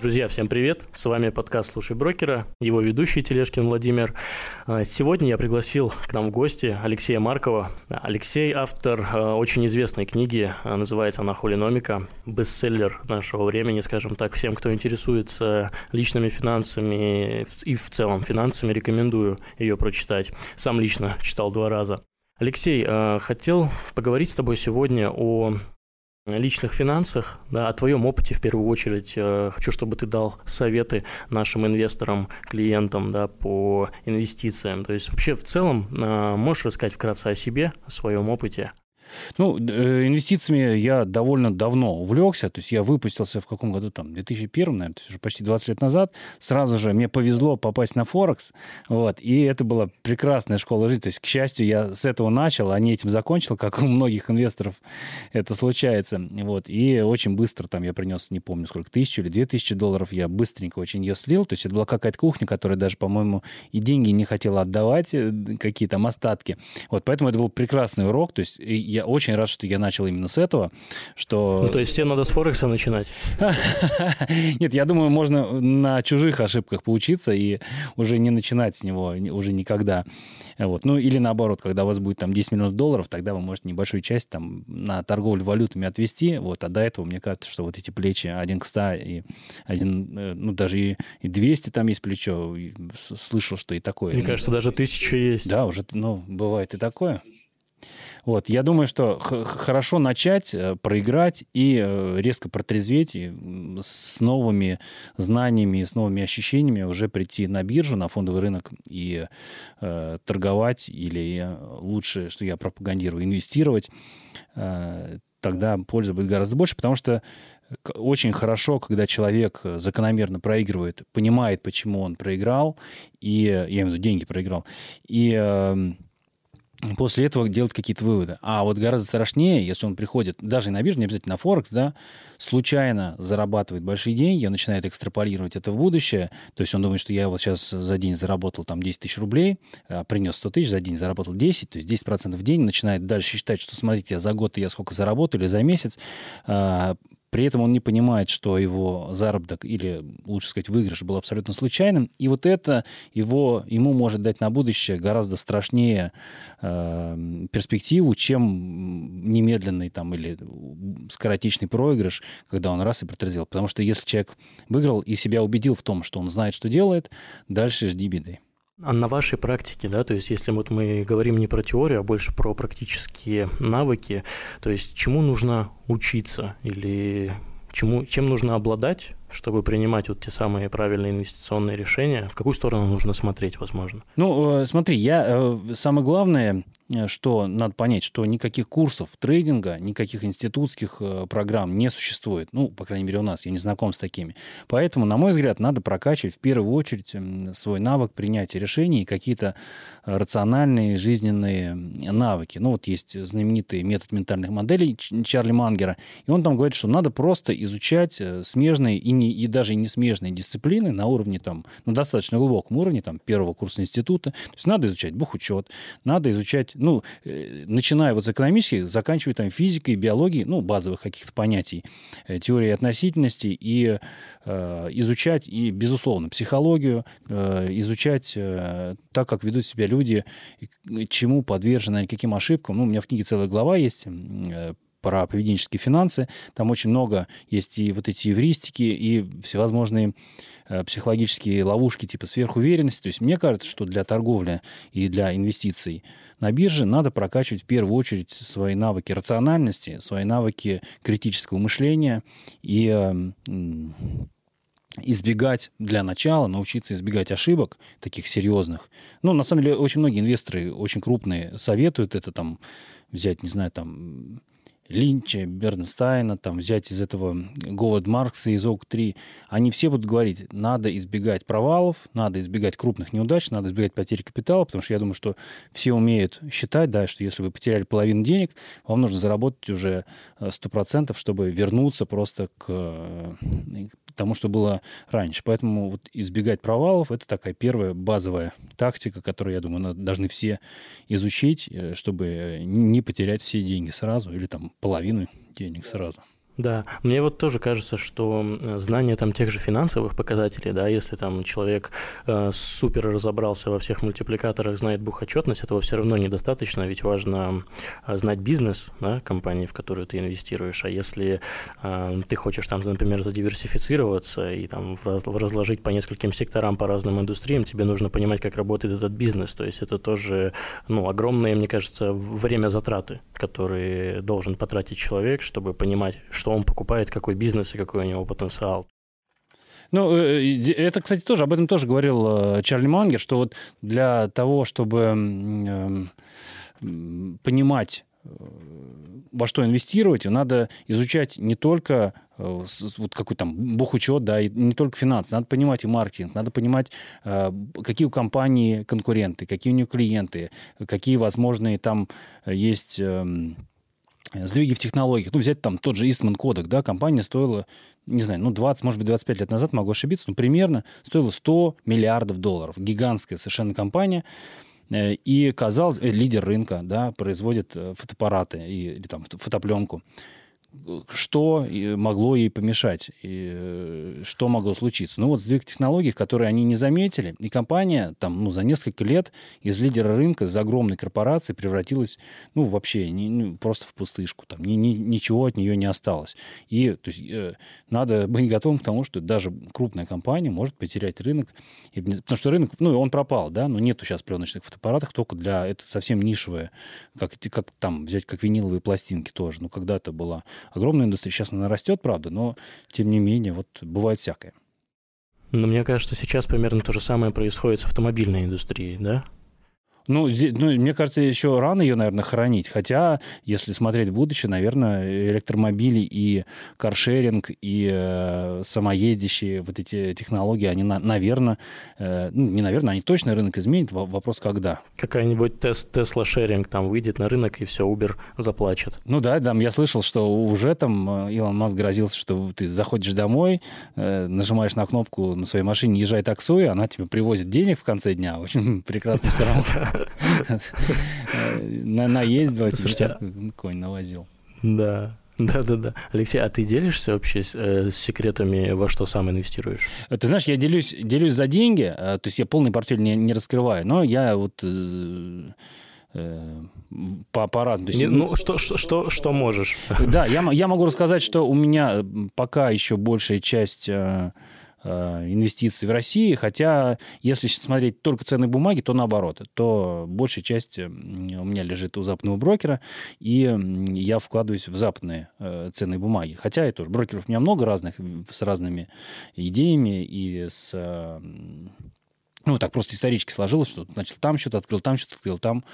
Друзья, всем привет! С вами подкаст «Слушай брокера», его ведущий Тележкин Владимир. А, сегодня я пригласил к нам в гости Алексея Маркова. Алексей – автор а, очень известной книги, а, называется она «Холиномика», бестселлер нашего времени, скажем так. Всем, кто интересуется личными финансами и в целом финансами, рекомендую ее прочитать. Сам лично читал два раза. Алексей, хотел поговорить с тобой сегодня о личных финансах, да, о твоем опыте в первую очередь. Э, хочу, чтобы ты дал советы нашим инвесторам, клиентам да, по инвестициям. То есть вообще в целом э, можешь рассказать вкратце о себе, о своем опыте? Ну, э, инвестициями я довольно давно увлекся. То есть я выпустился в каком году? Там, 2001, наверное, то есть уже почти 20 лет назад. Сразу же мне повезло попасть на Форекс. Вот, и это была прекрасная школа жизни. То есть, к счастью, я с этого начал, а не этим закончил, как у многих инвесторов это случается. Вот, и очень быстро там я принес, не помню, сколько, тысячу или две тысячи долларов. Я быстренько очень ее слил. То есть это была какая-то кухня, которая даже, по-моему, и деньги не хотела отдавать, э, какие то остатки. Вот, поэтому это был прекрасный урок. То есть я я очень рад, что я начал именно с этого, что... Ну, то есть всем надо с Форекса начинать? Нет, я думаю, можно на чужих ошибках поучиться и уже не начинать с него уже никогда. Вот. Ну, или наоборот, когда у вас будет там 10 миллионов долларов, тогда вы можете небольшую часть там на торговлю валютами отвести, вот, а до этого, мне кажется, что вот эти плечи один к 100 и один, э, ну, даже и, и 200 там есть плечо, слышал, что и такое. Мне кажется, даже тысяча есть. Да, уже, ну, бывает и такое. Вот, я думаю, что хорошо начать, э, проиграть и э, резко протрезветь, и с новыми знаниями, с новыми ощущениями уже прийти на биржу, на фондовый рынок и э, торговать, или э, лучше, что я пропагандирую, инвестировать, э, тогда польза будет гораздо больше, потому что очень хорошо, когда человек закономерно проигрывает, понимает, почему он проиграл, и я имею в виду деньги проиграл, и э, после этого делать какие-то выводы. А вот гораздо страшнее, если он приходит, даже на биржу, не обязательно на Форекс, да, случайно зарабатывает большие деньги, начинает экстраполировать это в будущее, то есть он думает, что я вот сейчас за день заработал там 10 тысяч рублей, а, принес 100 тысяч, за день заработал 10, то есть 10% в день, начинает дальше считать, что смотрите, за год я сколько заработал или за месяц, а, при этом он не понимает, что его заработок или, лучше сказать, выигрыш был абсолютно случайным. И вот это его, ему может дать на будущее гораздо страшнее э, перспективу, чем немедленный там, или скоротечный проигрыш, когда он раз и протрезил. Потому что если человек выиграл и себя убедил в том, что он знает, что делает, дальше жди беды. А на вашей практике, да, то есть если вот мы говорим не про теорию, а больше про практические навыки, то есть чему нужно учиться или чему, чем нужно обладать, чтобы принимать вот те самые правильные инвестиционные решения? В какую сторону нужно смотреть, возможно? Ну, э, смотри, я э, самое главное что надо понять, что никаких курсов трейдинга, никаких институтских э, программ не существует. Ну, по крайней мере, у нас. Я не знаком с такими. Поэтому, на мой взгляд, надо прокачивать в первую очередь свой навык принятия решений и какие-то э, рациональные жизненные навыки. Ну, вот есть знаменитый метод ментальных моделей Чарли Мангера, и он там говорит, что надо просто изучать смежные и, не, и даже не смежные дисциплины на уровне там, на достаточно глубоком уровне, там, первого курса института. То есть надо изучать бухучет, надо изучать ну, э, начиная вот с экономических, заканчивая там физикой, биологией, ну, базовых каких-то понятий, э, теории относительности, и э, изучать, и, безусловно, психологию, э, изучать э, так, как ведут себя люди, чему подвержены, каким ошибкам. Ну, у меня в книге целая глава есть э, про поведенческие финансы. Там очень много есть и вот эти эвристики, и всевозможные э, психологические ловушки типа сверхуверенности. То есть мне кажется, что для торговли и для инвестиций на бирже надо прокачивать в первую очередь свои навыки рациональности, свои навыки критического мышления и э, избегать для начала, научиться избегать ошибок таких серьезных. Ну, на самом деле, очень многие инвесторы, очень крупные, советуют это там взять, не знаю, там Линча, Бернстайна, там, взять из этого Говард Маркса из ОК-3, они все будут говорить, надо избегать провалов, надо избегать крупных неудач, надо избегать потери капитала, потому что я думаю, что все умеют считать, да, что если вы потеряли половину денег, вам нужно заработать уже 100%, чтобы вернуться просто к э, тому, что было раньше. Поэтому вот избегать провалов – это такая первая базовая тактика, которую, я думаю, должны все изучить, э, чтобы не потерять все деньги сразу или там половину денег сразу. Да, мне вот тоже кажется, что знание там тех же финансовых показателей, да, если там человек э, супер разобрался во всех мультипликаторах, знает бухотчетность, этого все равно недостаточно, ведь важно э, знать бизнес, да, компании, в которую ты инвестируешь, а если э, ты хочешь там, например, задиверсифицироваться и там разложить по нескольким секторам, по разным индустриям, тебе нужно понимать, как работает этот бизнес, то есть это тоже, ну, огромные, мне кажется, время затраты, которые должен потратить человек, чтобы понимать, что что он покупает, какой бизнес и какой у него потенциал. Ну, э, э, это, кстати, тоже, об этом тоже говорил э, Чарли Мангер, что вот для того, чтобы эм, понимать, во что инвестировать, надо изучать не только вот какой там бухучет, да, и не только финансы, надо понимать и маркетинг, надо понимать, какие у компании конкуренты, какие у нее клиенты, какие возможные там есть эм, сдвиги в технологиях. Ну, взять там тот же Eastman Kodak, да, компания стоила, не знаю, ну, 20, может быть, 25 лет назад, могу ошибиться, но примерно стоила 100 миллиардов долларов. Гигантская совершенно компания. Э, и казалось, э, лидер рынка, да, производит э, фотоаппараты и, или там фотопленку что могло ей помешать, и э, что могло случиться. Ну вот сдвиг технологий, которые они не заметили, и компания там, ну, за несколько лет из лидера рынка, из огромной корпорации превратилась, ну, вообще не, не, просто в пустышку. Там ни, ни, ничего от нее не осталось. И то есть, э, надо быть готовым к тому, что даже крупная компания может потерять рынок, и, потому что рынок, ну, он пропал, да, но нету сейчас пленочных фотоаппаратов, только для, это совсем нишевое, как, как там взять, как виниловые пластинки тоже. Ну, когда-то была огромная индустрия. Сейчас она растет, правда, но тем не менее, вот бывает всякое. Но мне кажется, сейчас примерно то же самое происходит с автомобильной индустрией, да? Ну, здесь, ну, мне кажется, еще рано ее, наверное, хоронить. Хотя, если смотреть в будущее, наверное, электромобили и каршеринг, и э, самоездящие вот эти технологии, они, на, наверное, э, ну, не наверное, они точно рынок изменят. Вопрос, когда. Какая-нибудь тест, Tesla шеринг там выйдет на рынок, и все, Uber заплачет. Ну да, там я слышал, что уже там э, Илон Маск грозился, что ты заходишь домой, э, нажимаешь на кнопку на своей машине «Езжай таксуй», она тебе привозит денег в конце дня. Общем, прекрасно все равно. На Наездил, Слушайте, конь навозил. Да. Да, да, да. Алексей, а ты делишься вообще с, э, с секретами, во что сам инвестируешь? Ты знаешь, я делюсь, делюсь за деньги, э, то есть я полный портфель не, не раскрываю, но я вот э, э, по аппарату. Не, ну, что, что, что можешь? Да, я, я могу рассказать, что у меня пока еще большая часть э, Э, инвестиций в России, хотя если смотреть только ценные бумаги, то наоборот, то большая часть у меня лежит у западного брокера, и я вкладываюсь в западные э, ценные бумаги. Хотя и тоже брокеров у меня много разных, с разными идеями и с ну, так просто исторически сложилось, что начал там что-то открыл, там что-то открыл, там.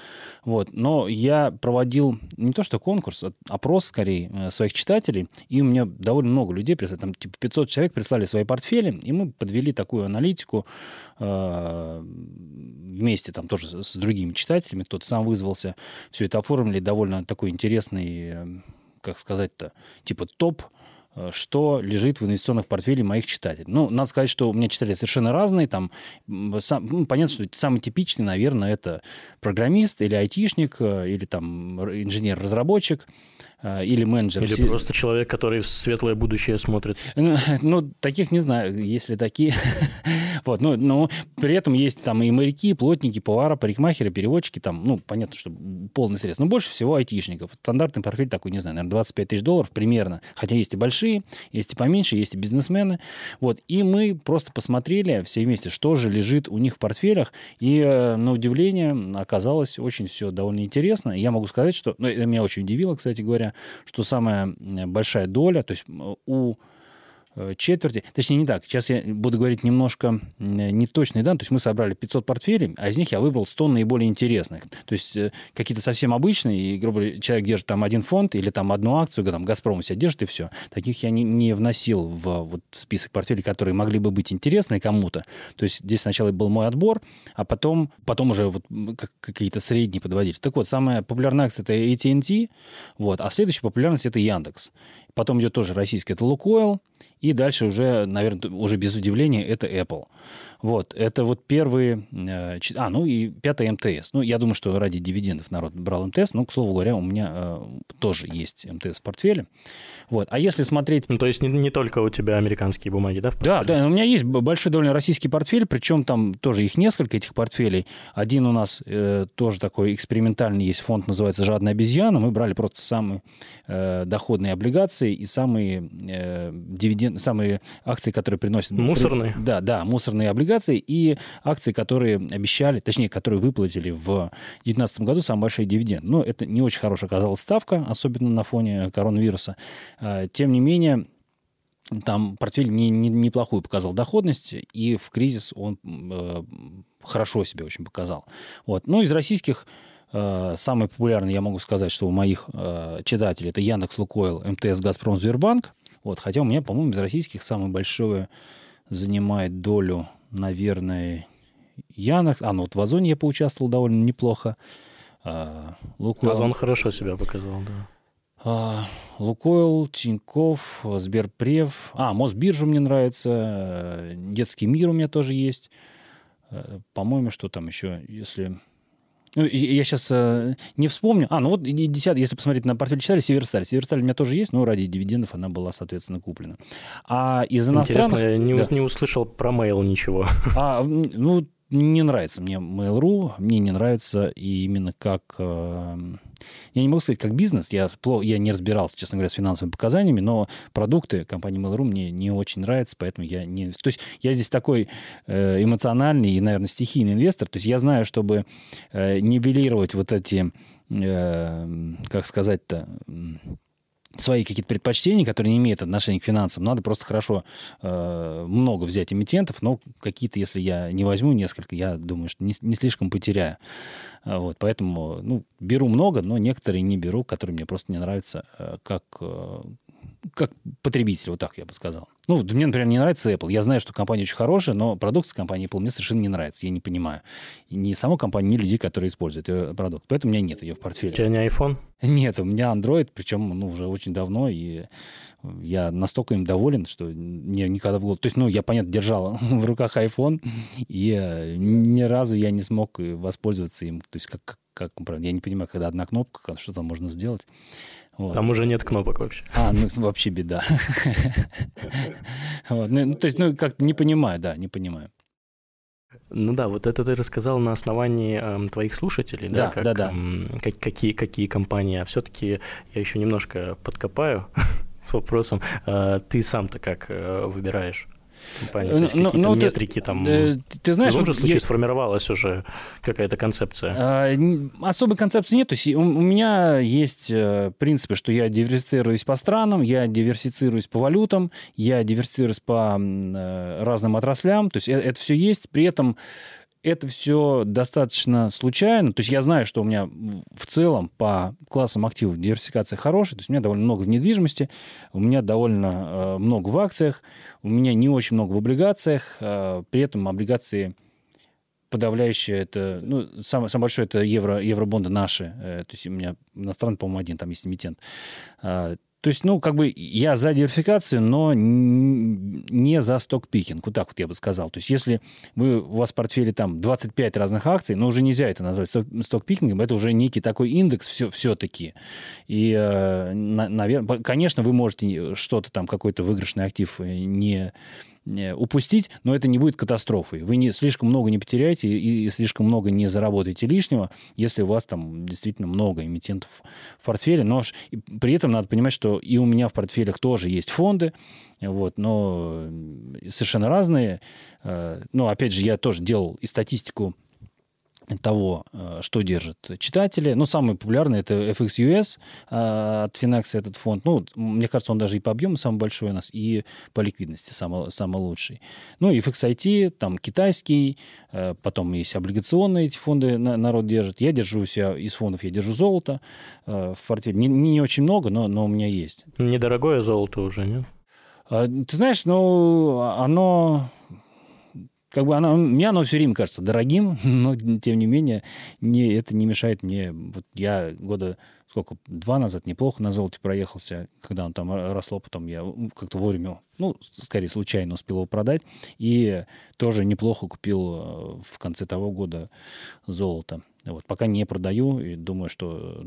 Вот. Но я проводил не то что конкурс, а опрос, скорее, э, своих читателей, и у меня довольно много людей прислали, там типа 500 человек прислали свои портфели, и мы подвели такую аналитику э, вместе там тоже с другими читателями, кто-то сам вызвался, все это оформили, довольно такой интересный, э, как сказать-то, типа топ что лежит в инвестиционных портфелях моих читателей. Ну, надо сказать, что у меня читатели совершенно разные. Там, сам, ну, понятно, что самый типичный, наверное, это программист или айтишник, э, или там инженер-разработчик. Э, или менеджер. Или просто человек, который в светлое будущее смотрит. Ну, ну таких не знаю, если такие. вот, ну, но при этом есть там и моряки, и плотники, повара, парикмахеры, переводчики, там, ну, понятно, что полный средств. Но больше всего айтишников. Стандартный портфель такой, не знаю, наверное, 25 тысяч долларов примерно. Хотя есть и большие, есть и поменьше, есть и бизнесмены. Вот, и мы просто посмотрели все вместе, что же лежит у них в портфелях. И, э, на удивление, оказалось очень все довольно интересно. Я могу сказать, что... Ну, это меня очень удивило, кстати говоря, что самая большая доля, то есть у четверти, точнее не так, сейчас я буду говорить немножко неточные данные, то есть мы собрали 500 портфелей, а из них я выбрал 100 наиболее интересных, то есть э, какие-то совсем обычные, и, грубо говоря, человек держит там один фонд или там одну акцию, там Газпром у себя держит и все. Таких я не, не вносил в вот, список портфелей, которые могли бы быть интересны кому-то. То есть здесь сначала был мой отбор, а потом, потом уже вот какие-то средние подводить. Так вот, самая популярная акция это AT&T, вот, а следующая популярность это Яндекс. Потом идет тоже российский, это Лукойл. И дальше уже, наверное, уже без удивления, это Apple. Вот, это вот первые... Э, а, ну и пятый МТС. Ну, я думаю, что ради дивидендов народ брал МТС. Ну, к слову говоря, у меня э, тоже есть МТС в портфеле. Вот. А если смотреть... Ну, то есть не, не только у тебя американские бумаги, да? да, да. У меня есть большой довольно российский портфель, причем там тоже их несколько, этих портфелей. Один у нас э, тоже такой экспериментальный есть фонд, называется «Жадная обезьяна». Мы брали просто самые э, доходные облигации и самые э, дивиденды, самые акции, которые приносят... Мусорные? Да, да, мусорные облигации и акции, которые обещали, точнее, которые выплатили в 2019 году самый большой дивиденд. Но это не очень хорошая оказалась ставка, особенно на фоне коронавируса. Э, тем не менее, там портфель не, не, неплохую показал доходность, и в кризис он э, хорошо себя очень показал. Вот. Ну, из российских э, самый популярный, я могу сказать, что у моих э, читателей это Яндекс, Лукойл, МТС, Газпром, Сбербанк. Вот. Хотя у меня, по-моему, из российских самый большой занимает долю, наверное, Яндекс. А, ну вот в Озоне я поучаствовал довольно неплохо. А, Лукойл... Озон хорошо себя показал, да. А, Лукойл, Тиньков, Сберпрев. А, Мосбиржа мне нравится. Детский мир у меня тоже есть. Э, по-моему, что там еще, если... Ну, я сейчас э, не вспомню. А, ну вот 10, если посмотреть на портфель читали, Северсталь. Северсталь у меня тоже есть, но ради дивидендов она была, соответственно, куплена. А из иностранных... Интересно, я не, да. не услышал про Mail ничего. А, ну, не нравится мне Mail.ru, мне не нравится и именно как... Э, я не могу сказать, как бизнес, я, я не разбирался, честно говоря, с финансовыми показаниями, но продукты компании Mail.ru мне не очень нравятся, поэтому я не... То есть я здесь такой э, эмоциональный и, наверное, стихийный инвестор, то есть я знаю, чтобы э, нивелировать вот эти, как сказать-то свои какие-то предпочтения, которые не имеют отношения к финансам. Надо просто хорошо э, много взять эмитентов, но какие-то, если я не возьму несколько, я думаю, что не, не слишком потеряю. А, вот, поэтому ну, беру много, но некоторые не беру, которые мне просто не нравятся э, как, э, как потребитель, вот так я бы сказал. Ну, мне, например, не нравится Apple. Я знаю, что компания очень хорошая, но продукция компании Apple мне совершенно не нравится. Я не понимаю. Ни саму компанию, ни людей, которые используют ее продукт. Поэтому у меня нет ее в портфеле. У тебя не iPhone? Нет, у меня Android, причем ну, уже очень давно, и я настолько им доволен, что мне никогда в голову... То есть, ну, я, понятно, держал в руках iPhone, и э, ни разу я не смог воспользоваться им. То есть, как, как я не понимаю, когда одна кнопка, что там можно сделать. Вот. Там уже нет кнопок вообще. А, ну вообще беда. вот. ну, то есть, ну, как-то не понимаю, да, не понимаю. Ну да, вот это ты рассказал на основании э, твоих слушателей, да, да, как, да, да. Э, как, какие, какие компании. А все-таки я еще немножко подкопаю с вопросом, э, ты сам-то как э, выбираешь? То есть ну, какие-то ну, метрики там... Э, ты знаешь, в любом же случае есть... сформировалась уже какая-то концепция. А, особой концепции нет. То есть у, у меня есть э, принципы, что я диверсифицируюсь по странам, я диверсифицируюсь по валютам, я диверсифицируюсь по э, разным отраслям. То есть это, это все есть. При этом это все достаточно случайно. То есть я знаю, что у меня в целом по классам активов диверсификация хорошая. То есть у меня довольно много в недвижимости, у меня довольно э, много в акциях, у меня не очень много в облигациях. Э, при этом облигации подавляющее это, ну, самое, самое большое это евро, евробонды наши. Э, то есть у меня иностранный, по-моему, один, там есть эмитент. Э, то есть, ну, как бы я за диверсификацию, но не за сток-пикинг. Вот так вот я бы сказал. То есть, если вы, у вас в портфеле там 25 разных акций, но уже нельзя это назвать сток-пикингом, это уже некий такой индекс все, все-таки. И, э, наверное, конечно, вы можете что-то там, какой-то выигрышный актив не упустить, но это не будет катастрофой. Вы не, слишком много не потеряете и, и слишком много не заработаете лишнего, если у вас там действительно много эмитентов в портфеле. Но при этом надо понимать, что и у меня в портфелях тоже есть фонды, вот, но совершенно разные. Э, но, опять же, я тоже делал и статистику того, э, что держит читатели. Ну, самый популярный это FXUS э, от Finex этот фонд. Ну, мне кажется, он даже и по объему самый большой у нас, и по ликвидности самый, самый лучший. Ну, FXIT, там китайский, э, потом есть облигационные эти фонды народ держит. Я держу у себя из фондов, я держу золото в портфеле. Не, не очень много, но, но у меня есть. Недорогое золото уже, нет? Ты знаешь, ну, оно как бы она, мне оно все время кажется дорогим, но тем не менее не, это не мешает мне. Вот я года сколько, два назад неплохо на золоте проехался, когда он там росло, потом я как-то вовремя, ну, скорее случайно успел его продать, и тоже неплохо купил э, в конце того года золото. Вот, пока не продаю, и думаю, что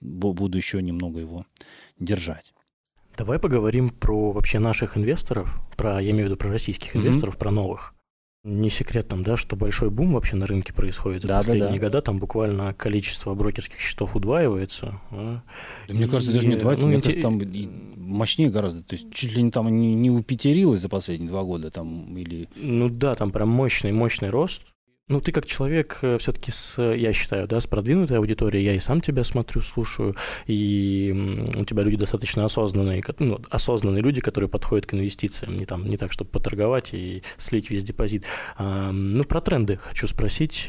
буду еще немного его держать. Давай поговорим про вообще наших инвесторов, про, я имею в виду про российских mm-hmm. инвесторов, про новых. Не секрет там, да, что большой бум вообще на рынке происходит. За да, последние да, да. года там буквально количество брокерских счетов удваивается. А? Да, мне кажется, и, даже не удваивается, ну, мне кажется, там мощнее гораздо. То есть чуть ли не там не, не упетерилось за последние два года там или... Ну да, там прям мощный, мощный рост. Ну, ты как человек э, все-таки с, я считаю, да, с продвинутой аудиторией, я и сам тебя смотрю, слушаю, и у тебя люди достаточно осознанные, ну, осознанные люди, которые подходят к инвестициям, не, там, не так, чтобы поторговать и слить весь депозит. А, ну, про тренды хочу спросить,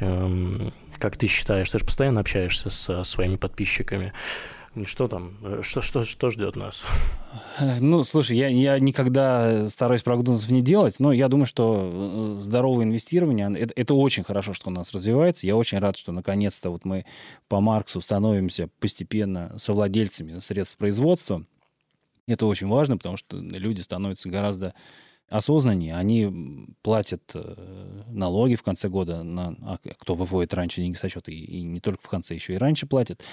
как ты считаешь, ты же постоянно общаешься со своими подписчиками, что там? Что, что, что ждет нас? Ну, слушай, я, я никогда стараюсь прогнозов не делать, но я думаю, что э, здоровое инвестирование, это, это очень хорошо, что у нас развивается. Я очень рад, что наконец-то вот мы по Марксу становимся постепенно совладельцами средств производства. Это очень важно, потому что люди становятся гораздо осознаннее, они платят э, налоги в конце года, на, а кто выводит раньше деньги со счета, и, и не только в конце, еще и раньше платят,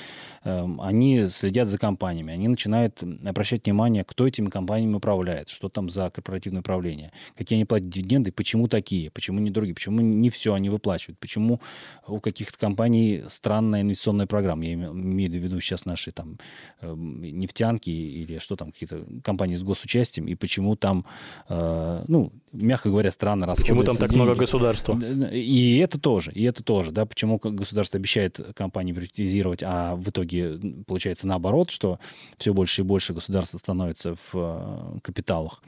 эм, они следят за компаниями, они начинают обращать внимание, кто этими компаниями управляет, что там за корпоративное управление, какие они платят дивиденды, почему такие, почему не другие, почему не все они выплачивают, почему у каких-то компаний странная инвестиционная программа, я имею в виду сейчас наши там эм, нефтянки или что там, какие-то компании с госучастием, и почему там э, ну, мягко говоря, странно расходуются Почему там так деньги. много государства? И это тоже, и это тоже, да, почему государство обещает компании приватизировать, а в итоге получается наоборот, что все больше и больше государства становится в э, капиталах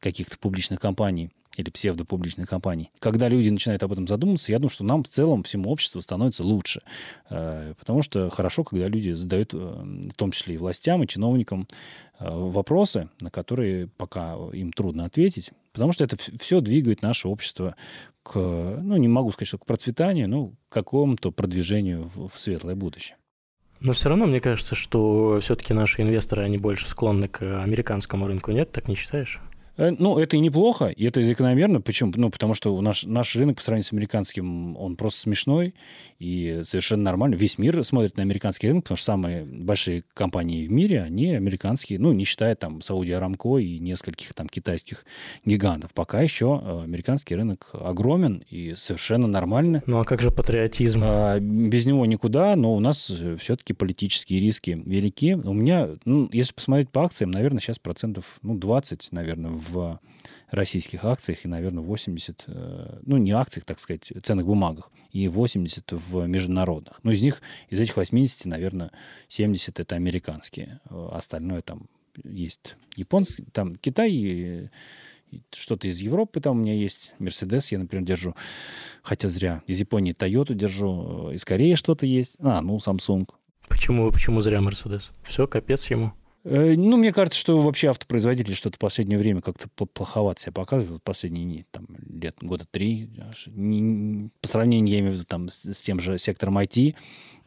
каких-то публичных компаний или псевдопубличных компаний. Когда люди начинают об этом задумываться, я думаю, что нам в целом, всему обществу становится лучше. Э, потому что хорошо, когда люди задают, э, в том числе и властям, и чиновникам, э, вопросы, на которые пока им трудно ответить, потому что это все двигает наше общество к, ну, не могу сказать, что к процветанию, но к какому-то продвижению в светлое будущее. Но все равно мне кажется, что все-таки наши инвесторы, они больше склонны к американскому рынку, нет? Так не считаешь? Э, ну, это и неплохо, и это закономерно. Почему? Ну, потому что наш, наш рынок по сравнению с американским, он просто смешной и совершенно нормально. Весь мир смотрит на американский рынок, потому что самые большие компании в мире, они американские, ну, не считая там Сауди Арамко и нескольких там китайских гигантов. Пока еще э, американский рынок огромен и совершенно нормально. Ну, а как же патриотизм? А, без него никуда, но у нас все-таки политические риски велики. У меня, ну, если посмотреть по акциям, наверное, сейчас процентов, ну, 20, наверное, в российских акциях и, наверное, 80, э, ну, не акциях, так сказать, ценных бумагах, и 80 в международных. Но из них, из этих 80, наверное, 70 это американские. Остальное там есть японский, там Китай, что-то из Европы там у меня есть. Мерседес я, например, держу. Хотя зря. Из Японии Тойоту держу. Из Кореи что-то есть. А, ну, Samsung. Почему, почему зря Мерседес? Все, капец ему. Э, ну, мне кажется, что вообще автопроизводители что-то в последнее время как-то плоховато себя показывают. Последние там, лет, года три. По сравнению, я имею в виду, там, с, тем же сектором IT,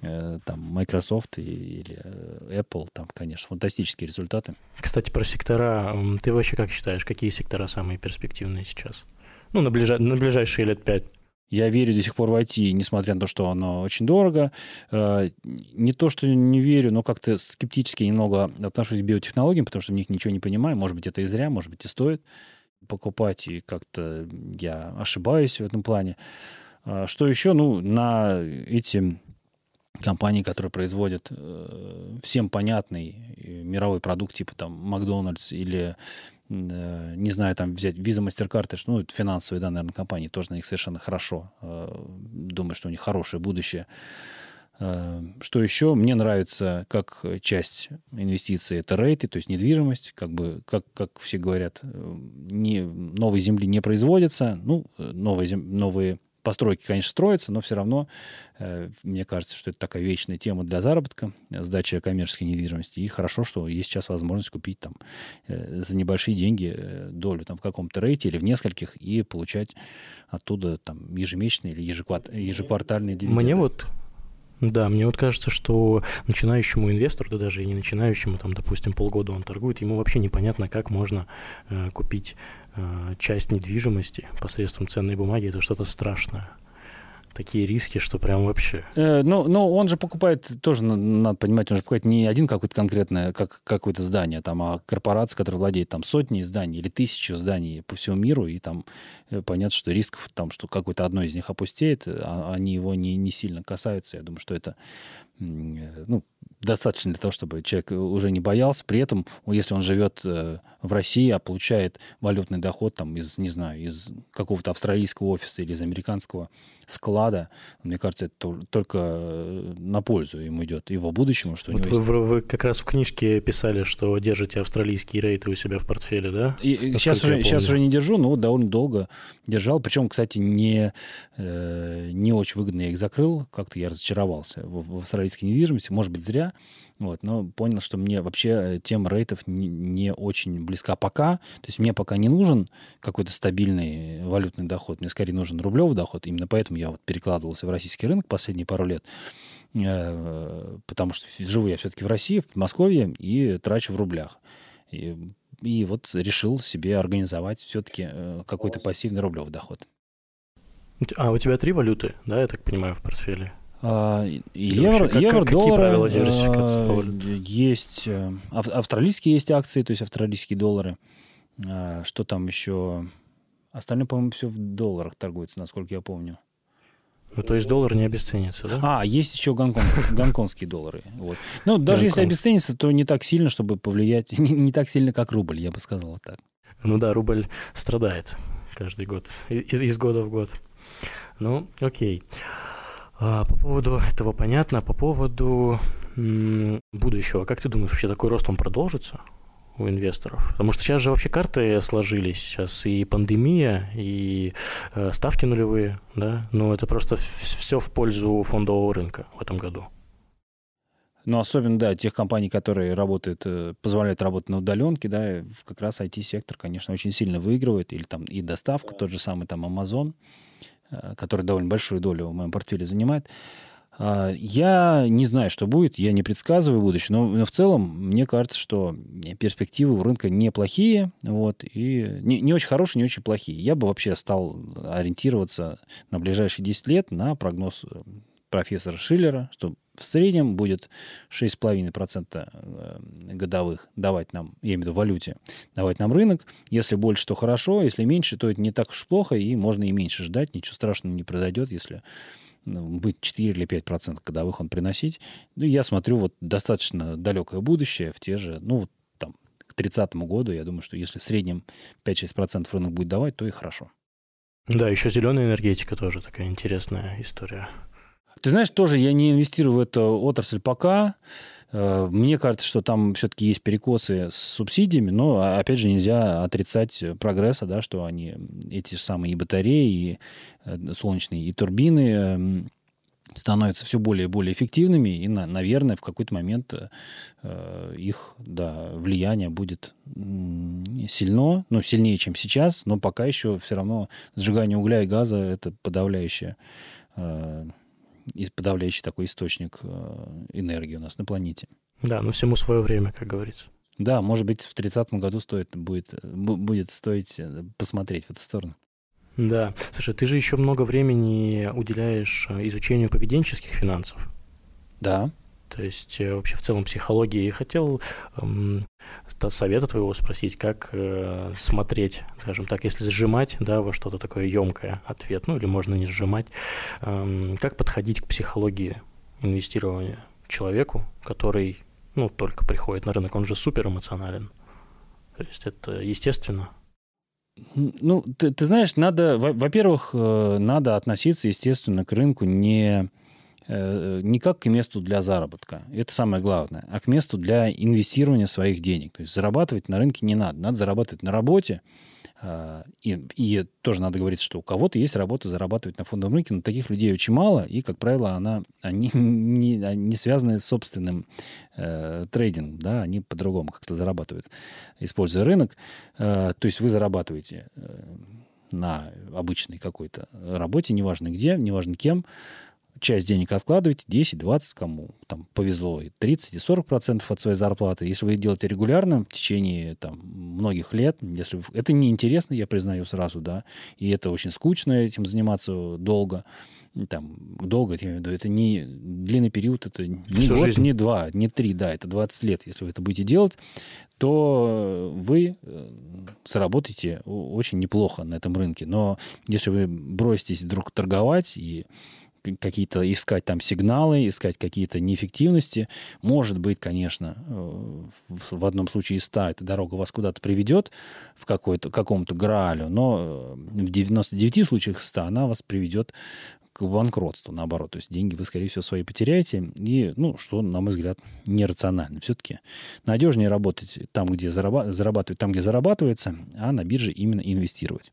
э, там, Microsoft или э, Apple, там, конечно, фантастические результаты. Кстати, про сектора. Ты вообще как считаешь, какие сектора самые перспективные сейчас? Ну, на, ближай... на ближайшие лет пять. Я верю до сих пор в IT, несмотря на то, что оно очень дорого. Э, не то, что не верю, но как-то скептически немного отношусь к биотехнологиям, потому что в них ничего не понимаю. Может быть, это и зря, может быть, и стоит покупать, и как-то я ошибаюсь в этом плане. А что еще? Ну, на эти компании, которые производят э, всем понятный э, мировой продукт, типа там Макдональдс или не знаю, там взять Visa, MasterCard, ну, финансовые, да, наверное, компании, тоже на них совершенно хорошо. Э, думаю, что у них хорошее будущее. Э, что еще? Мне нравится как часть инвестиций это рейты, то есть недвижимость, как бы, как, как все говорят, не, новой земли не производятся, ну, новые, новые постройки, конечно, строятся, но все равно э, мне кажется, что это такая вечная тема для заработка, сдача коммерческой недвижимости. И хорошо, что есть сейчас возможность купить там э, за небольшие деньги э, долю там в каком-то рейте или в нескольких и получать оттуда там ежемесячные или ежеквартальные дивиденды. Мне вот да, мне вот кажется, что начинающему инвестору, да даже и не начинающему, там, допустим, полгода он торгует, ему вообще непонятно, как можно э, купить э, часть недвижимости посредством ценной бумаги. Это что-то страшное такие риски, что прям вообще. Э, ну, ну, он же покупает, тоже надо понимать, он же покупает не один какой-то конкретное, как какое-то здание, там, а корпорация, которая владеет там сотней зданий или тысячу зданий по всему миру, и там э, понятно, что рисков там, что какое-то одно из них опустеет, а, они его не, не сильно касаются. Я думаю, что это э, ну, достаточно для того, чтобы человек уже не боялся. При этом, если он живет э, в России, а получает валютный доход там из, не знаю, из какого-то австралийского офиса или из американского склада, мне кажется, это только э, на пользу ему идет, его будущему. Что вот вы, есть... вы как раз в книжке писали, что держите австралийские рейты у себя в портфеле, да? И, сейчас, уже, сейчас уже не держу, но довольно долго держал. Причем, кстати, не, э, не очень выгодно я их закрыл. Как-то я разочаровался в, в австралийской недвижимости. Может быть, зря. Вот, но понял, что мне вообще э, тема рейтов не, не очень близка пока. То есть мне пока не нужен какой-то стабильный валютный доход. Мне скорее нужен рублевый доход. Именно поэтому я вот перекладывался в российский рынок последние пару лет. Э, потому что живу я все-таки в России, в Подмосковье, и трачу в рублях. И, и вот решил себе организовать все-таки э, какой-то пассивный рублевый доход. А у тебя три валюты, да, я так понимаю, в портфеле? А, евро, как, евро, какие доллары, правила диверсификации? А, есть э, австралийские есть акции, то есть австралийские доллары. А, что там еще? Остальное, по-моему, все в долларах торгуется, насколько я помню. Ну, то есть доллар не обесценится, да? А, есть еще гонконг, гонконгские доллары. Вот. Ну, даже если обесценится, то не так сильно, чтобы повлиять, не, не так сильно, как рубль, я бы сказал так. Ну да, рубль страдает каждый год, из, из года в год. Ну, окей. А, по поводу этого понятно. По поводу будущего. Как ты думаешь, вообще такой рост он продолжится? у инвесторов? Потому что сейчас же вообще карты сложились. Сейчас и пандемия, и э, ставки нулевые, да? Но это просто все в пользу фондового рынка в этом году. Ну, особенно, да, тех компаний, которые работают, э, позволяют работать на удаленке, да, как раз IT-сектор, конечно, очень сильно выигрывает. Или там и доставка, тот же самый там Amazon, который довольно большую долю в моем портфеле занимает. А, я не знаю, что будет, я не предсказываю будущее, но, но в целом мне кажется, что перспективы у рынка неплохие, вот, и не, не очень хорошие, не очень плохие. Я бы вообще стал ориентироваться на ближайшие 10 лет на прогноз э, профессора Шиллера, что в среднем будет 6,5% э, годовых давать нам, я имею в виду валюте, давать нам рынок. Если больше, то хорошо, если меньше, то это не так уж плохо, и можно и меньше ждать, ничего страшного не произойдет, если ну, быть 4 или 5 процентов годовых он приносить. Ну, я смотрю вот достаточно далекое будущее в те же, ну, вот там, к 30 году, я думаю, что если в среднем 5-6 процентов рынок будет давать, то и хорошо. Да, еще зеленая энергетика тоже такая интересная история. Ты знаешь, тоже я не инвестирую в эту отрасль пока. Э, мне кажется, что там все-таки есть перекосы с субсидиями, но, а, опять же, нельзя отрицать прогресса, да, что они, эти самые и батареи, и э, солнечные, и турбины эм, становятся все более и более эффективными, и, наверное, в какой-то момент э, их да, влияние будет сильно, ну, сильнее, чем сейчас, но пока еще все равно сжигание угля и газа – это подавляющее подавляющий такой источник э, энергии у нас на планете. Да, но всему свое время, как говорится. Да, может быть, в 30-м году стоит, будет, будет стоить э, посмотреть в эту сторону. Да. Слушай, ты же еще много времени уделяешь э, изучению поведенческих финансов. Да. То есть э, вообще в целом психологии. И хотел эм, совета твоего спросить, как э, смотреть, скажем так, если сжимать да, во что-то такое емкое ответ, ну или можно не сжимать, эм, как подходить к психологии инвестирования человеку, который ну, только приходит на рынок, он же супер эмоционален. То есть это естественно. Ну, ты, ты знаешь, надо, во-первых, э, надо относиться, естественно, к рынку не не как к месту для заработка, это самое главное, а к месту для инвестирования своих денег. То есть зарабатывать на рынке не надо. Надо зарабатывать на работе, А, и, и тоже надо говорить, что у кого-то есть работа зарабатывать на фондовом рынке, но таких людей очень мало, и, как правило, она, они не, не связаны с собственным э, трейдингом, да, они по-другому как-то зарабатывают, используя рынок. Э, то есть вы зарабатываете э, на обычной какой-то работе, неважно где, неважно кем, часть денег откладываете, 10, 20, кому там повезло, и 30 и 40 процентов от своей зарплаты. Если вы делаете регулярно в течение там, многих лет, если вы... это неинтересно, я признаю сразу, да, и это очень скучно этим заниматься долго, там, долго, я имею в виду, это не длинный период, это не Всю год, жизнь. не два, не три, да, это 20 лет. Если вы это будете делать, то вы э, заработаете очень неплохо на этом рынке. Но если вы броситесь вдруг торговать и какие-то искать там сигналы, искать какие-то неэффективности. Может быть, конечно, э, в одном случае из 100 эта дорога вас куда-то приведет в какой-то, какому-то граалю, но э, в 99 случаях из 100 она вас приведет к банкротству, наоборот. То есть деньги вы, скорее всего, свои потеряете. И, ну, что, на мой взгляд, нерационально. Все-таки надежнее работать там, где зараба- зарабатывать, там, где зарабатывается, а на бирже именно инвестировать.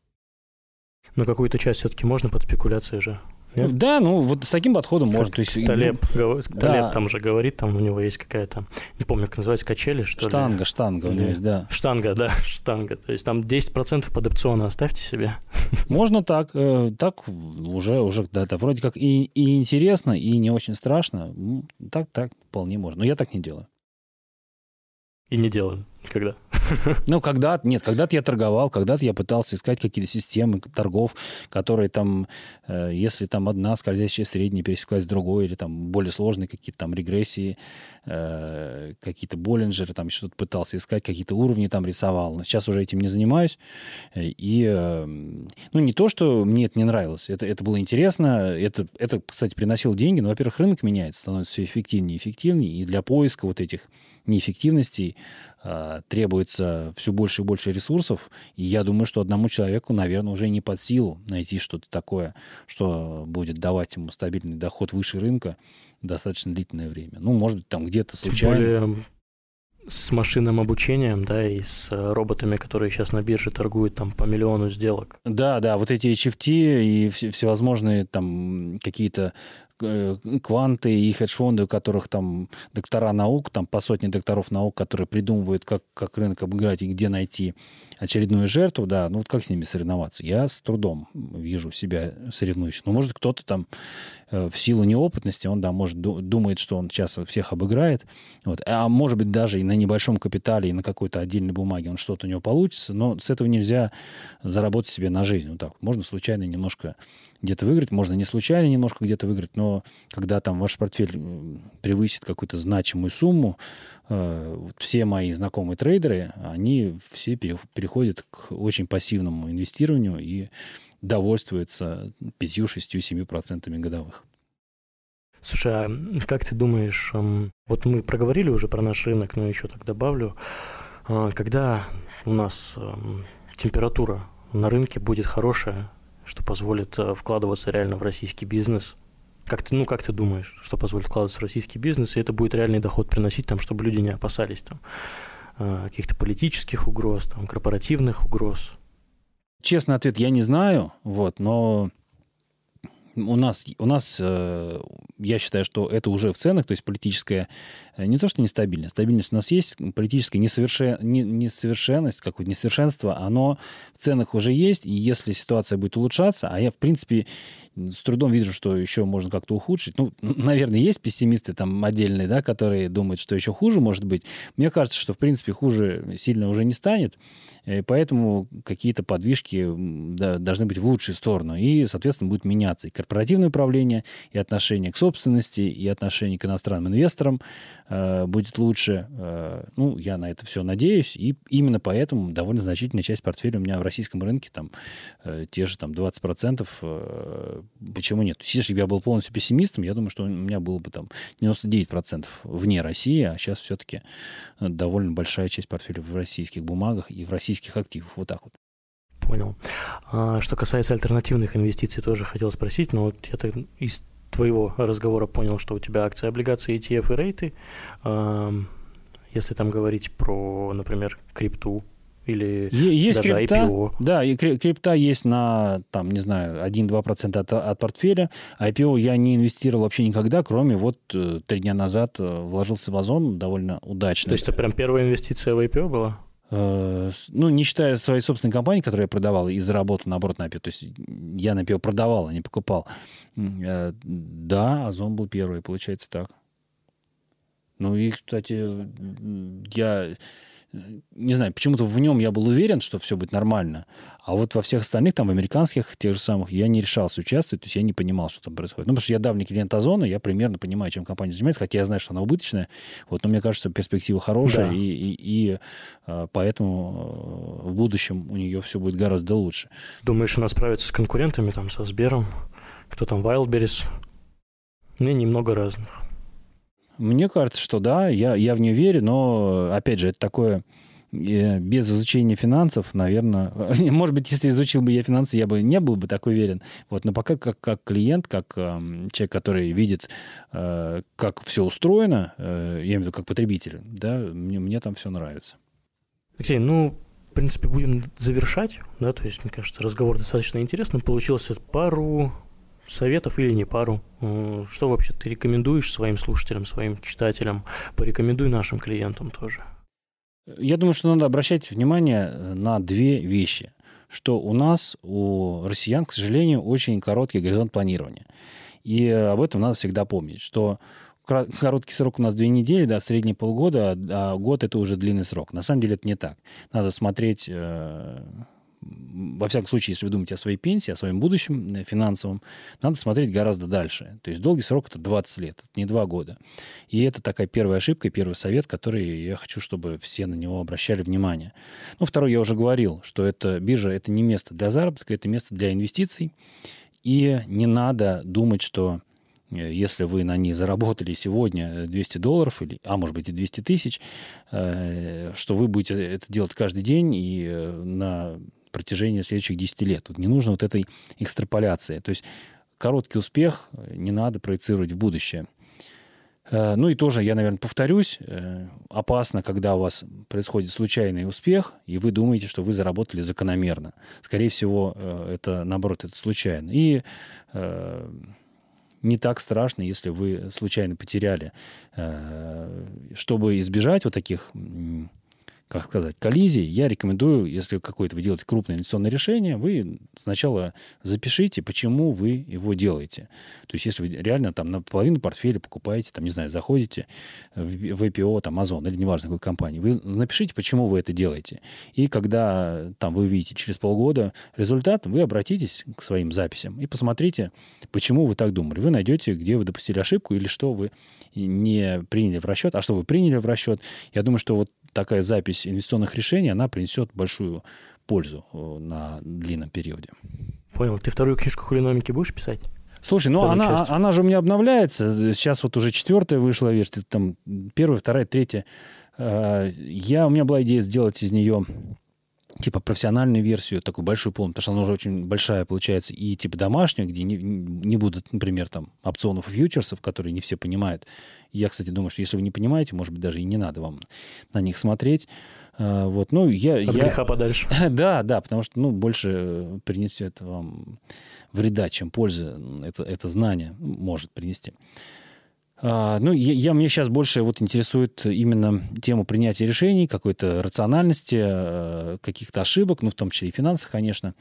Но какую-то часть все-таки можно под спекуляцией же нет? Да, ну вот с таким подходом как можно. То есть, Талеб, ну, Талеб да. там же говорит, там у него есть какая-то, не помню, как называется, качели, что штанга, ли? Штанга, у него есть, да. Штанга, да, штанга. То есть там 10% под опциона оставьте себе. Можно так, э, так уже, уже да, это вроде как и, и интересно, и не очень страшно. Так, так, вполне можно. Но я так не делаю. И не делаю никогда. Ну, когда-то, нет, когда-то я торговал, когда-то я пытался искать какие-то системы торгов, которые там, э, если там одна скользящая средняя пересеклась с другой, или там более сложные какие-то там регрессии, э, какие-то Боллинджеры, там что-то пытался искать, какие-то уровни там рисовал. Но сейчас уже этим не занимаюсь. И, э, ну, не то, что мне это не нравилось, это, это было интересно, это, это, кстати, приносило деньги, но, во-первых, рынок меняется, становится все эффективнее и эффективнее, и для поиска вот этих неэффективностей э, требуется все больше и больше ресурсов. И я думаю, что одному человеку, наверное, уже не под силу найти что-то такое, что будет давать ему стабильный доход выше рынка достаточно длительное время. Ну, может быть, там где-то случайно... Тем более с машинным обучением, да, и с э, роботами, которые сейчас на бирже торгуют там по миллиону сделок. Да, да, вот эти HFT и всевозможные там какие-то Э, кванты и хедж-фонды, у которых там доктора наук, там по сотне докторов наук, которые придумывают, как, как рынок обыграть и где найти очередную жертву, да, ну вот как с ними соревноваться? Я с трудом вижу себя соревнующим. Ну, может, кто-то там э, в силу неопытности, он, да, может, думает, что он сейчас всех обыграет, вот. а может быть, даже и на небольшом капитале, и на какой-то отдельной бумаге он что-то у него получится, но с этого нельзя заработать себе на жизнь. Вот так. Можно случайно немножко где-то выиграть, можно не случайно немножко где-то выиграть, но когда там ваш портфель превысит какую-то значимую сумму, э, все мои знакомые трейдеры, они все переходят к очень пассивному инвестированию и довольствуются 5, 6, 7 процентами годовых. Слушай, а как ты думаешь, вот мы проговорили уже про наш рынок, но еще так добавлю, а, когда у нас температура на рынке будет хорошая, что позволит э, вкладываться реально в российский бизнес. Как ты, ну, как ты думаешь, что позволит вкладываться в российский бизнес, и это будет реальный доход приносить, там, чтобы люди не опасались там, э, каких-то политических угроз, там, корпоративных угроз? Честный ответ, я не знаю, вот, но у нас, у нас, э, я считаю, что это уже в ценах, то есть политическая, не то что нестабильность, стабильность у нас есть, политическая несовершен, не, несовершенность, какое-то несовершенство, оно в ценах уже есть, и если ситуация будет улучшаться, а я, в принципе, с трудом вижу, что еще можно как-то ухудшить, ну, наверное, есть пессимисты там отдельные, да, которые думают, что еще хуже может быть. Мне кажется, что, в принципе, хуже сильно уже не станет, и поэтому какие-то подвижки да, должны быть в лучшую сторону, и, соответственно, будет меняться. И корпоративное управление, и отношение к собственности, и отношение к иностранным инвесторам э, будет лучше. Э, ну, я на это все надеюсь, и именно поэтому довольно значительная часть портфеля у меня в российском рынке, там, э, те же там 20%, э, почему нет? Если бы я был полностью пессимистом, я думаю, что у меня было бы там 99% вне России, а сейчас все-таки довольно большая часть портфеля в российских бумагах и в российских активах. Вот так вот. Понял. А, что касается альтернативных инвестиций, тоже хотел спросить, но вот я из твоего разговора понял, что у тебя акции, облигации, ETF и рейты. Если там говорить про, например, крипту, или есть даже крипта, IPO? Да, и крипта есть на, там, не знаю, 1-2% от, от портфеля. IPO я не инвестировал вообще никогда, кроме вот э, три дня назад э, вложился в Озон довольно удачно. То есть это прям первая инвестиция в IPO была? Э, ну, не считая своей собственной компании, которую я продавал и заработал наоборот на IPO. То есть я на IPO продавал, а не покупал. Да, Озон был первый, получается так. Ну и, кстати, я не знаю, почему-то в нем я был уверен, что все будет нормально, а вот во всех остальных, там, в американских, тех же самых, я не решался участвовать, то есть я не понимал, что там происходит. Ну, потому что я давний клиент Озона, я примерно понимаю, чем компания занимается, хотя я знаю, что она убыточная, вот, но мне кажется, что перспектива хорошая, да. и, и, и а, поэтому а, в будущем у нее все будет гораздо лучше. Думаешь, она справится с конкурентами, там, со Сбером, кто там, Wildberries? Мне немного разных. Мне кажется, что да, я, я в нее верю, но, опять же, это такое э, без изучения финансов, наверное, может быть, если изучил бы я финансы, я бы не был бы так уверен. Вот, но пока как, как клиент, как э, человек, который видит, э, как все устроено, э, я имею в виду как потребитель, да, мне, мне там все нравится. Алексей, ну, в принципе, будем завершать, да, то есть, мне кажется, разговор достаточно интересный получился. Пару советов или не пару. Э, что вообще ты рекомендуешь своим слушателям, своим читателям? Порекомендуй нашим клиентам тоже. Я думаю, что надо обращать внимание э, на две вещи. Что у нас, у россиян, к сожалению, очень короткий горизонт планирования. И об этом надо всегда помнить, что короткий срок у нас две недели, да, средний полгода, а год это уже длинный срок. На самом деле это не так. Надо смотреть э, во всяком случае, если вы думаете о своей пенсии, о своем будущем э, финансовом, надо смотреть гораздо дальше. То есть долгий срок – это 20 лет, это не 2 года. И это такая первая ошибка, первый совет, который я хочу, чтобы все на него обращали внимание. Ну, второй я уже говорил, что это биржа – это не место для заработка, это место для инвестиций. И не надо думать, что э, если вы на ней заработали сегодня 200 долларов, или, а может быть и 200 тысяч, э, что вы будете это делать каждый день и на протяжении следующих 10 лет. Тут не нужно вот этой экстраполяции. То есть короткий успех не надо проецировать в будущее. Э, ну и тоже, я, наверное, повторюсь, э, опасно, когда у вас происходит случайный успех, и вы думаете, что вы заработали закономерно. Скорее всего, э, это, наоборот, это случайно. И не так страшно, если вы случайно потеряли. Чтобы избежать вот таких как сказать, коллизий, я рекомендую, если какое-то вы делаете крупное инвестиционное решение, вы сначала запишите, почему вы его делаете. То есть, если вы реально там на половину портфеля покупаете, там, не знаю, заходите в IPO, там, Amazon или неважно какой компании, вы напишите, почему вы это делаете. И когда там вы увидите через полгода результат, вы обратитесь к своим записям и посмотрите, почему вы так думали. Вы найдете, где вы допустили ошибку или что вы не приняли в расчет, а что вы приняли в расчет. Я думаю, что вот такая запись инвестиционных решений, она принесет большую пользу э, на длинном периоде. Понял. Ты вторую книжку хулиномики будешь писать? Слушай, ну она, она же у меня обновляется. Сейчас вот уже четвертая вышла версия, там первая, вторая, третья. Э, я, у меня была идея сделать из нее типа профессиональную версию, такую большую полную, потому что она уже очень большая получается, и типа домашняя, где не, не будут, например, там опционов и фьючерсов, которые не все понимают. Я, кстати, думаю, что если вы не понимаете, может быть, даже и не надо вам на них смотреть. А, вот, ну, я... От я... греха подальше. да, да, потому что, ну, больше принесет вам вреда, чем пользы это, это знание может принести. А, ну, я, я, мне сейчас больше вот интересует именно тема принятия решений, какой-то рациональности, э, каких-то ошибок, ну, в том числе и финансах, конечно.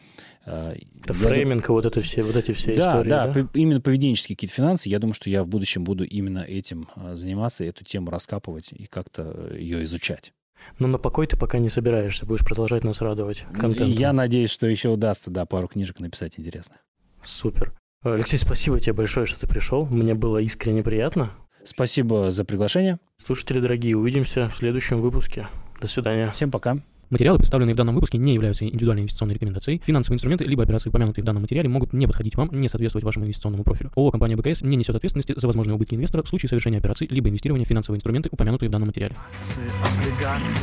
А, это я фрейминг, вот, это все, вот эти все да, истории. Да, да, именно поведенческие какие-то финансы. Я думаю, что я в будущем буду именно этим а, заниматься, эту тему раскапывать и как-то ее изучать. Но на покой ты пока не собираешься, будешь продолжать нас радовать контентом. Я надеюсь, что еще удастся, да, пару книжек написать интересных. Супер. Алексей, спасибо тебе большое, что ты пришел. Мне было искренне приятно. Спасибо за приглашение. Слушатели дорогие, увидимся в следующем выпуске. До свидания. Всем пока. Материалы, представленные в данном выпуске, не являются индивидуальной инвестиционной рекомендацией. Финансовые инструменты либо операции, упомянутые в данном материале, могут не подходить вам, не соответствовать вашему инвестиционному профилю. ООО «Компания БКС» не несет ответственности за возможные убытки инвестора в случае совершения операций либо инвестирования в финансовые инструменты, упомянутые в данном материале. Акции, облигации,